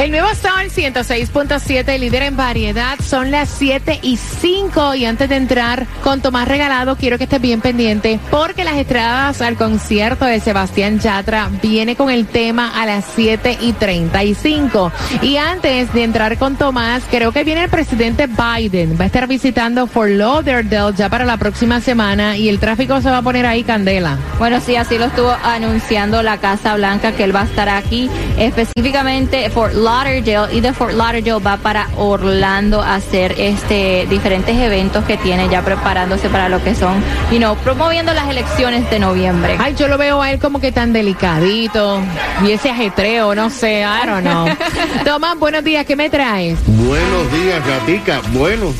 El nuevo Sol 106.7, líder en variedad, son las 7 y 5. Y antes de entrar con Tomás Regalado, quiero que estés bien pendiente porque las entradas al concierto de Sebastián Yatra viene con el tema a las 7 y 35. Y antes de entrar con Tomás, creo que viene el presidente Biden. Va a estar visitando Fort Lauderdale ya para la próxima semana y el tráfico se va a poner ahí candela. Bueno, sí, así lo estuvo anunciando la Casa Blanca que él va a estar aquí específicamente Fort Lauderdale y de Fort Lauderdale va para Orlando a hacer este diferentes eventos que tiene ya preparándose para lo que son, you know, promoviendo las elecciones de noviembre. Ay, yo lo veo a él como que tan delicadito y ese ajetreo, no sé, I don't know. Tomás, buenos días, ¿qué me traes? Buenos días, Gatica. Bueno,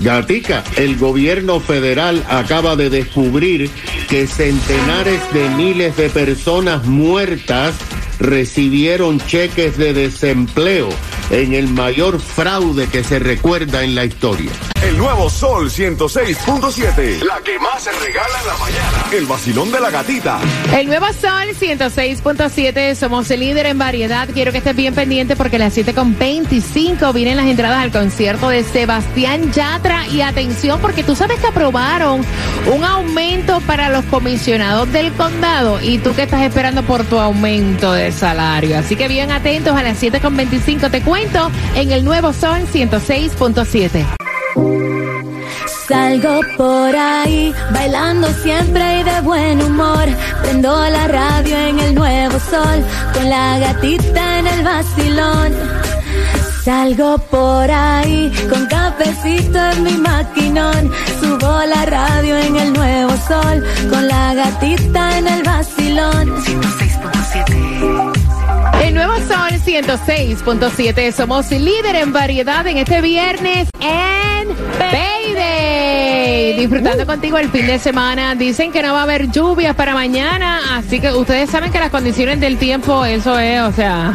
Gatica, el gobierno federal acaba de descubrir que centenares de miles de personas muertas recibieron cheques de desempleo en el mayor fraude que se recuerda en la historia. El nuevo Sol 106.7. La que más se regala en la mañana. El vacilón de la gatita. El nuevo Sol 106.7. Somos el líder en variedad. Quiero que estés bien pendiente porque a las 7.25 vienen las entradas al concierto de Sebastián Yatra. Y atención, porque tú sabes que aprobaron un aumento para los comisionados del condado. Y tú que estás esperando por tu aumento de salario. Así que bien atentos a las 7.25. Te cuento en el nuevo Sol 106.7. Salgo por ahí, bailando siempre y de buen humor. Prendo la radio en el nuevo sol, con la gatita en el vacilón. Salgo por ahí, con cafecito en mi maquinón. Subo la radio en el nuevo sol, con la gatita en el vacilón. 106.7 el nuevo Sol 106.7. Somos líder en variedad en este viernes en Payday. Disfrutando contigo el fin de semana. Dicen que no va a haber lluvias para mañana, así que ustedes saben que las condiciones del tiempo, eso es, o sea,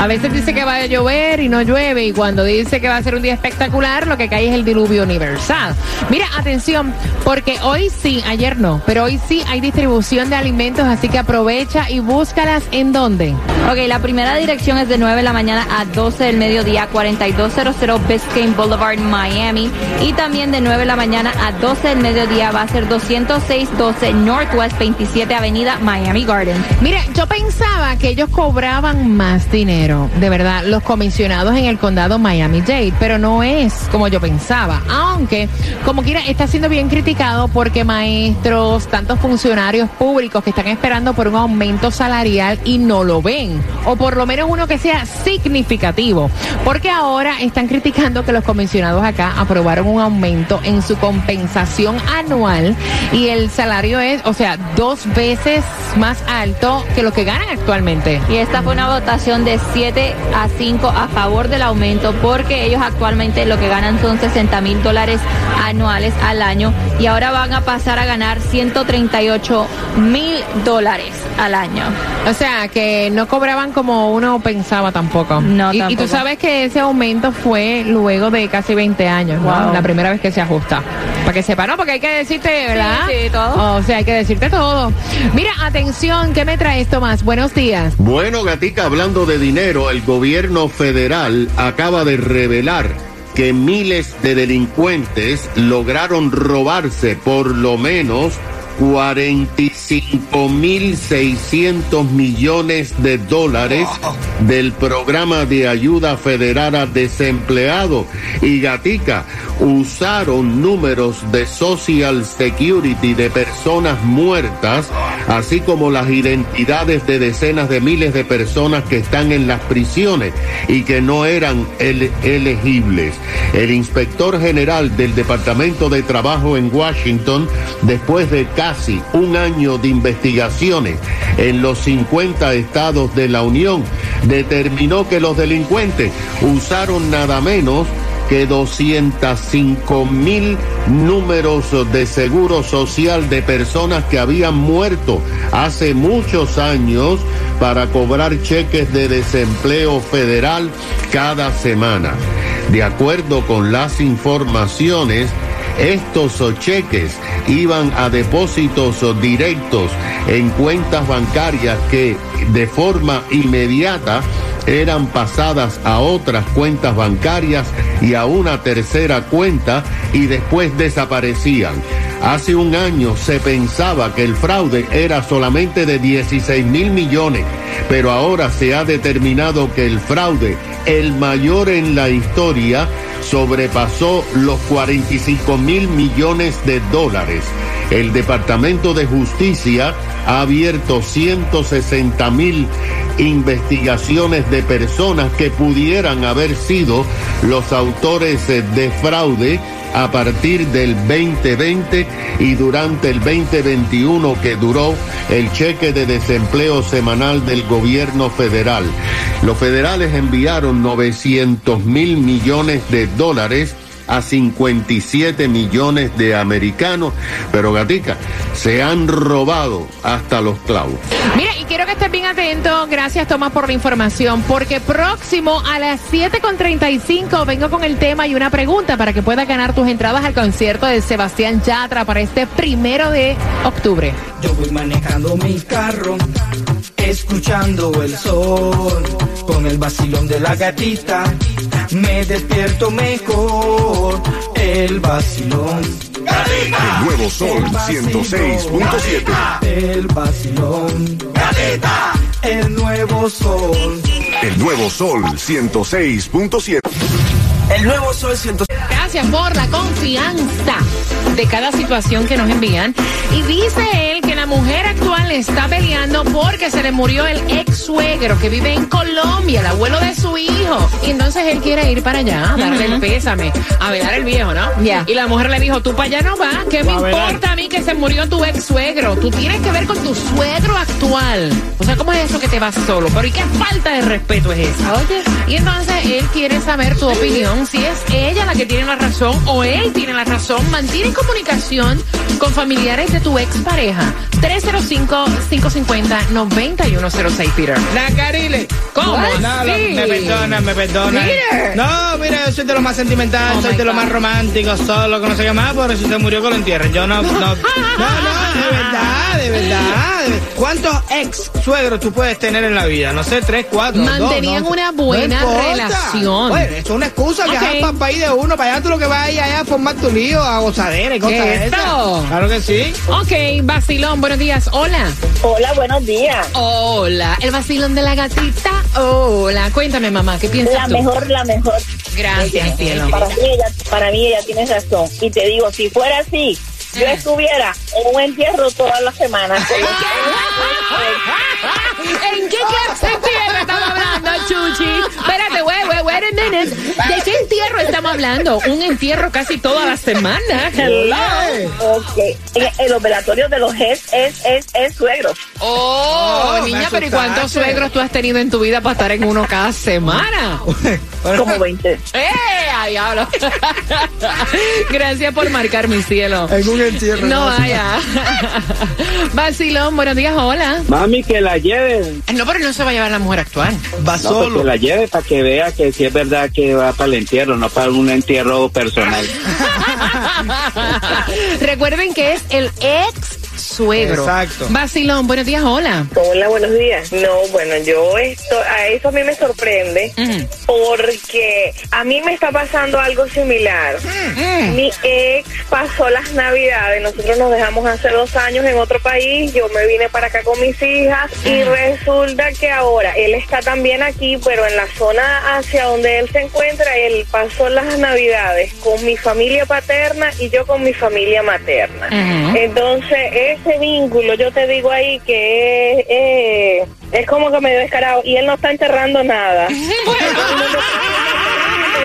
a veces dice que va a llover y no llueve, y cuando dice que va a ser un día espectacular, lo que cae es el diluvio universal. Mira, atención, porque hoy sí, ayer no, pero hoy sí hay distribución de alimentos, así que aprovecha y búscalas en dónde. Ok, la primera dirección es de 9 de la mañana a 12 del mediodía, 4200 Biscayne Boulevard, Miami. Y también de 9 de la mañana a 12 del mediodía va a ser 20612 Northwest 27 Avenida, Miami Gardens. Mira, yo pensaba que ellos cobraban más dinero, de verdad, los comisionados en el condado Miami-Dade, pero no es como yo pensaba. Aunque, como quiera, está siendo bien criticado porque maestros, tantos funcionarios públicos que están esperando por un aumento salarial y no lo ven o por lo menos uno que sea significativo, porque ahora están criticando que los comisionados acá aprobaron un aumento en su compensación anual y el salario es, o sea, dos veces más alto que lo que ganan actualmente. Y esta fue una votación de 7 a 5 a favor del aumento porque ellos actualmente lo que ganan son 60 mil dólares anuales al año y ahora van a pasar a ganar 138 mil dólares al año. O sea, que no cobraban como uno pensaba tampoco. No, y, y tú sabes que ese aumento fue luego de casi 20 años, ¿no? La primera vez que se ajusta. Para que sepa, ¿no? Porque hay que decirte, ¿verdad? Sí, sí, todo. O sea, hay que decirte todo. Mira, atención, ¿qué me traes, Tomás? Buenos días. Bueno, Gatica, hablando de dinero, el gobierno federal acaba de revelar que miles de delincuentes lograron robarse por lo menos 45.600 millones de dólares del programa de ayuda federal a desempleados. Y Gatica usaron números de Social Security de personas muertas, así como las identidades de decenas de miles de personas que están en las prisiones y que no eran ele elegibles. El inspector general del Departamento de Trabajo en Washington, después de casi un año de investigaciones en los 50 estados de la Unión, determinó que los delincuentes usaron nada menos que 205 mil números de seguro social de personas que habían muerto hace muchos años para cobrar cheques de desempleo federal cada semana. De acuerdo con las informaciones, estos cheques iban a depósitos directos en cuentas bancarias que de forma inmediata eran pasadas a otras cuentas bancarias y a una tercera cuenta y después desaparecían. Hace un año se pensaba que el fraude era solamente de 16 mil millones, pero ahora se ha determinado que el fraude, el mayor en la historia, sobrepasó los 45 mil millones de dólares. El Departamento de Justicia ha abierto 160 mil investigaciones de personas que pudieran haber sido los autores de fraude a partir del 2020 y durante el 2021 que duró el cheque de desempleo semanal del gobierno federal. Los federales enviaron 900 mil millones de dólares a 57 millones de americanos, pero gatica, se han robado hasta los clavos. Mira, y quiero que estés bien atento, gracias Tomás por la información, porque próximo a las 7.35 vengo con el tema y una pregunta para que puedas ganar tus entradas al concierto de Sebastián Yatra para este primero de octubre. Yo voy manejando mi carro, escuchando el sol, con el vacilón de la gatita, me despierto mejor, el vacilón. El nuevo Sol 106.7. El vacilón. Gatita. El nuevo sol. El nuevo Sol 106.7. El nuevo sol 106. Gracias por la confianza de cada situación que nos envían. Y dice él que la mujer actual está peleando porque se le murió el ex suegro que vive en Colombia, el abuelo de su hijo. Y entonces él quiere ir para allá, darle el pésame, a velar el viejo, ¿no? Y la mujer le dijo, tú para allá no vas, ¿qué me importa a mí que se murió tu ex suegro? Tú tienes que ver con tu suegro actual. O sea, ¿cómo es eso que te vas solo? Pero ¿y qué falta de respeto es esa? Oye. Y entonces él quiere saber tu opinión, si es ella la que tiene la razón o él tiene la razón. Mantiene comunicación con familiares de tu ex pareja. 305 550 9106, Peter. La Nacarile. ¿Cómo? No, no, me perdona, me perdona. No, mira, yo soy de los más sentimentales, oh soy de los más románticos, solo que no sé qué más, por eso se murió con lo entierren. Yo no, no, no, no, de verdad, de verdad. ¿Cuántos ex suegros tú puedes tener en la vida? No sé, tres, cuatro. Mantenían una buena relación. Bueno, es una excusa que okay. para el país de uno, para allá tú lo que vas a ir allá a formar tu lío, a gozadera y cosas de esas. Claro que sí. Ok, Basilón, buenos días. Hola. Hola, buenos días. Hola. El vacilón de la gatita. Hola. Cuéntame, mamá, ¿qué piensas La tú? mejor, la mejor. Gracias, cielo. Para mí, ella, para mí ella tiene razón. Y te digo, si fuera así, yo Eh. estuviera en un entierro todas las semanas. ¿En qué hablando? Un entierro casi toda la semana. Hello. Ok. Los velatorios de los es, es, es, es suegros. Oh, Oh, niña, pero ¿y cuántos suegros tú has tenido en tu vida para estar en uno cada semana? Como 20. ¡Eh! ¡A diablo! Gracias por marcar mi cielo. En un entierro. No vaya. Vacilón, buenos días, hola. Mami, que la lleve, No, pero no se va a llevar la mujer actual. Va no, pues solo. que la lleve para que vea que si es verdad que va para el entierro, no para un entierro personal. Recuerden que es el ex suegro. Exacto. Vacilón, buenos días, hola. Hola, buenos días. No, bueno, yo esto, a eso a mí me sorprende porque a mí me está pasando algo similar. Mi ex pasó las navidades, nosotros nos dejamos hace dos años en otro país, yo me vine para acá con mis hijas y resulta que ahora él está también aquí, pero en la zona hacia donde él se encuentra, él pasó las navidades con mi familia paterna y yo con mi familia materna. Entonces, ese vínculo, yo te digo ahí que es, eh, es como que medio descarado y él no está enterrando nada.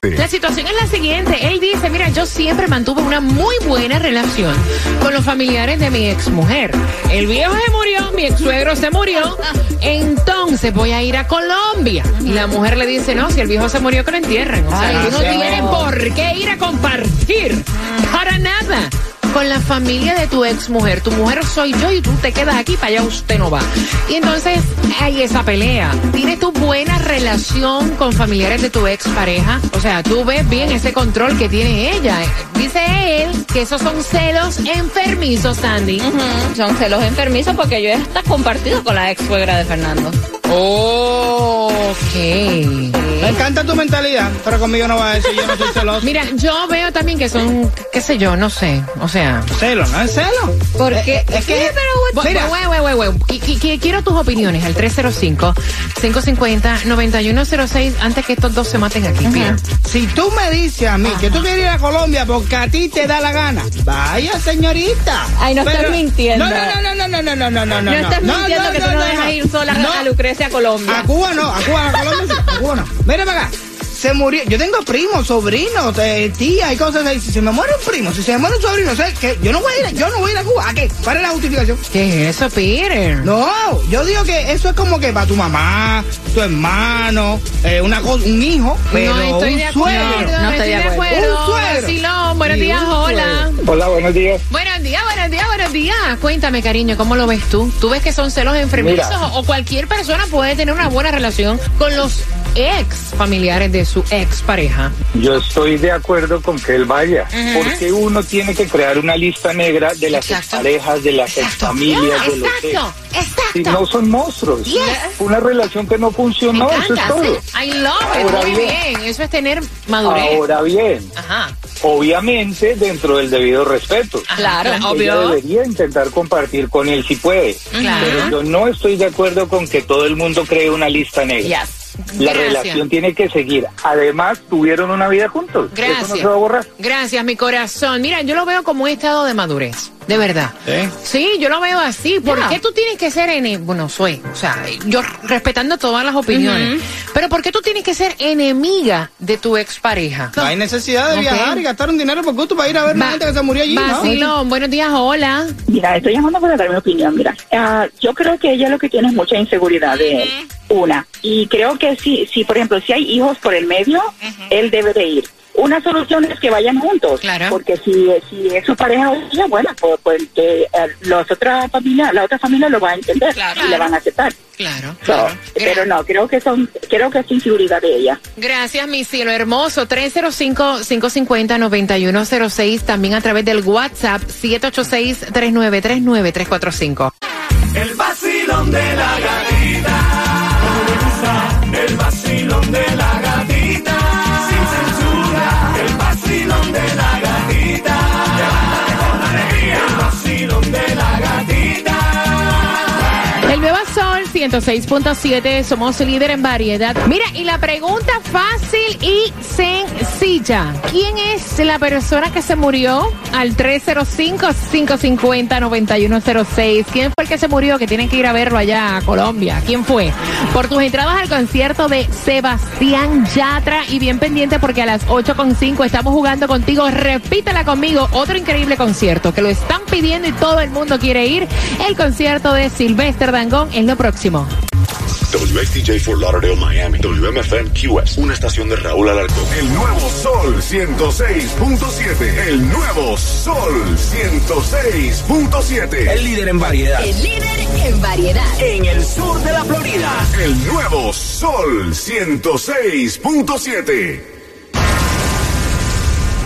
La situación es la siguiente. Él dice, mira, yo siempre mantuve una muy buena relación con los familiares de mi exmujer. El viejo se murió, mi ex suegro se murió, entonces voy a ir a Colombia. Y la mujer le dice, no, si el viejo se murió, que lo entierren. O sea, Ay, tú no sí. tienes por qué ir a compartir. Para nada. Con la familia de tu ex mujer. Tu mujer soy yo y tú te quedas aquí, para allá usted no va. Y entonces hay esa pelea. ¿Tienes tu buena relación con familiares de tu ex pareja? O sea, tú ves bien ese control que tiene ella. Dice él que esos son celos enfermizos, Sandy. Son celos enfermizos porque yo ya está compartido con la ex suegra de Fernando. Ok. Me encanta tu mentalidad, pero conmigo no va a decir yo no soy celoso. Mira, yo veo también que son, qué sé yo, no sé. O sea. Celo, ¿no es celo? Porque Es, es que, Sí, pero güey, mira. Qui- qui- qui- Quiero tus opiniones al 305-550-9106 antes que estos dos se maten aquí. Peter. si tú me dices a mí que tú quieres ir a Colombia porque a ti te da la gana, vaya señorita. Ay, no estás mintiendo. No, no, no, no, no, no, no, no, no, No, estás mintiendo que tú no, dejas ir sola No. a Lucrecia a Colombia. A Cuba no, a Cuba, a Colombia sí, a Cuba no. Mira para acá. Se murió. Yo tengo primos, sobrinos, eh, tías y cosas así. Si se me muere un primo, si se me muere un sobrino, sé que yo no voy a ir, a- yo no voy a ir a Cuba. ¿A qué? ¿Cuál es la justificación? ¿Qué es eso, Peter? No, yo digo que eso es como que para tu mamá, tu hermano, eh, una cosa, un hijo, pero no estoy un de acuerdo. suegro. No, No estoy de acuerdo. Un suegro. Buenos días, hola. Hola, buenos días. Buenos días, buenos días, buenos días. Cuéntame, cariño, ¿cómo lo ves tú? ¿Tú ves que son celos enfermizos Mira. o cualquier persona puede tener una buena relación con los ex familiares de su ex pareja? Yo estoy de acuerdo con que él vaya, porque uno tiene que crear una lista negra de las Exacto. parejas, de las familias, de los ex. Exacto, Si no son monstruos. Yes. Una relación que no funcionó, eso es todo. I love it. Ahora Muy bien. bien. Eso es tener madurez. Ahora bien, Ajá. obviamente dentro del debido respeto. Claro, Ella obvio. debería intentar compartir con él si puede. Claro. Pero yo no estoy de acuerdo con que todo el mundo cree una lista negra. Yes. La Gracias. relación tiene que seguir. Además, tuvieron una vida juntos. Eso no Gracias. se va a borrar. Gracias, mi corazón. Mira, yo lo veo como un estado de madurez. De verdad. ¿Eh? Sí, yo lo veo así. ¿Por qué tú tienes que ser ene Bueno, soy. O sea, yo respetando todas las opiniones. Pero ¿por qué tú tienes que ser enemiga de tu expareja? No hay necesidad de viajar y gastar un dinero por gusto para ir a ver a una gente que se murió allí, ¿no? Buenos días, hola. Mira, estoy llamando para dar mi opinión. Mira, ah, yo creo que ella lo que tiene es mucha inseguridad de él. Una. Y creo que si, si por ejemplo, si hay hijos por el medio, él debe de ir. Una solución es que vayan juntos. Claro. Porque si, si es su pareja día, bueno, pues, pues que eh, los otra familia, la otra familia lo va a entender Claro. y le van a aceptar. Claro, So, claro. pero no, creo que son, creo que es inseguridad de ella. Gracias, mi cielo hermoso. 305-550-9106. También a través del WhatsApp 786-3939-345. El vacilón de la gatita. 106.7, somos líder en variedad. Mira, y la pregunta fácil y sencilla. ¿Quién es la persona que se murió al 305-550-9106? ¿Quién fue el que se murió que tienen que ir a verlo allá a Colombia? ¿Quién fue? Por tus entradas al concierto de Sebastián Yatra y bien pendiente porque a las 8.5 estamos jugando contigo. Repítela conmigo, otro increíble concierto que lo están pidiendo y todo el mundo quiere ir. El concierto de Sylvester Dangón es lo próximo. WXTJ for Lauderdale, Miami. WMFM QS. Una estación de Raúl Alarcón. El nuevo Sol 106.7. El nuevo Sol 106.7. El líder en variedad. El líder en variedad. En el sur de la Florida. El nuevo Sol 106.7.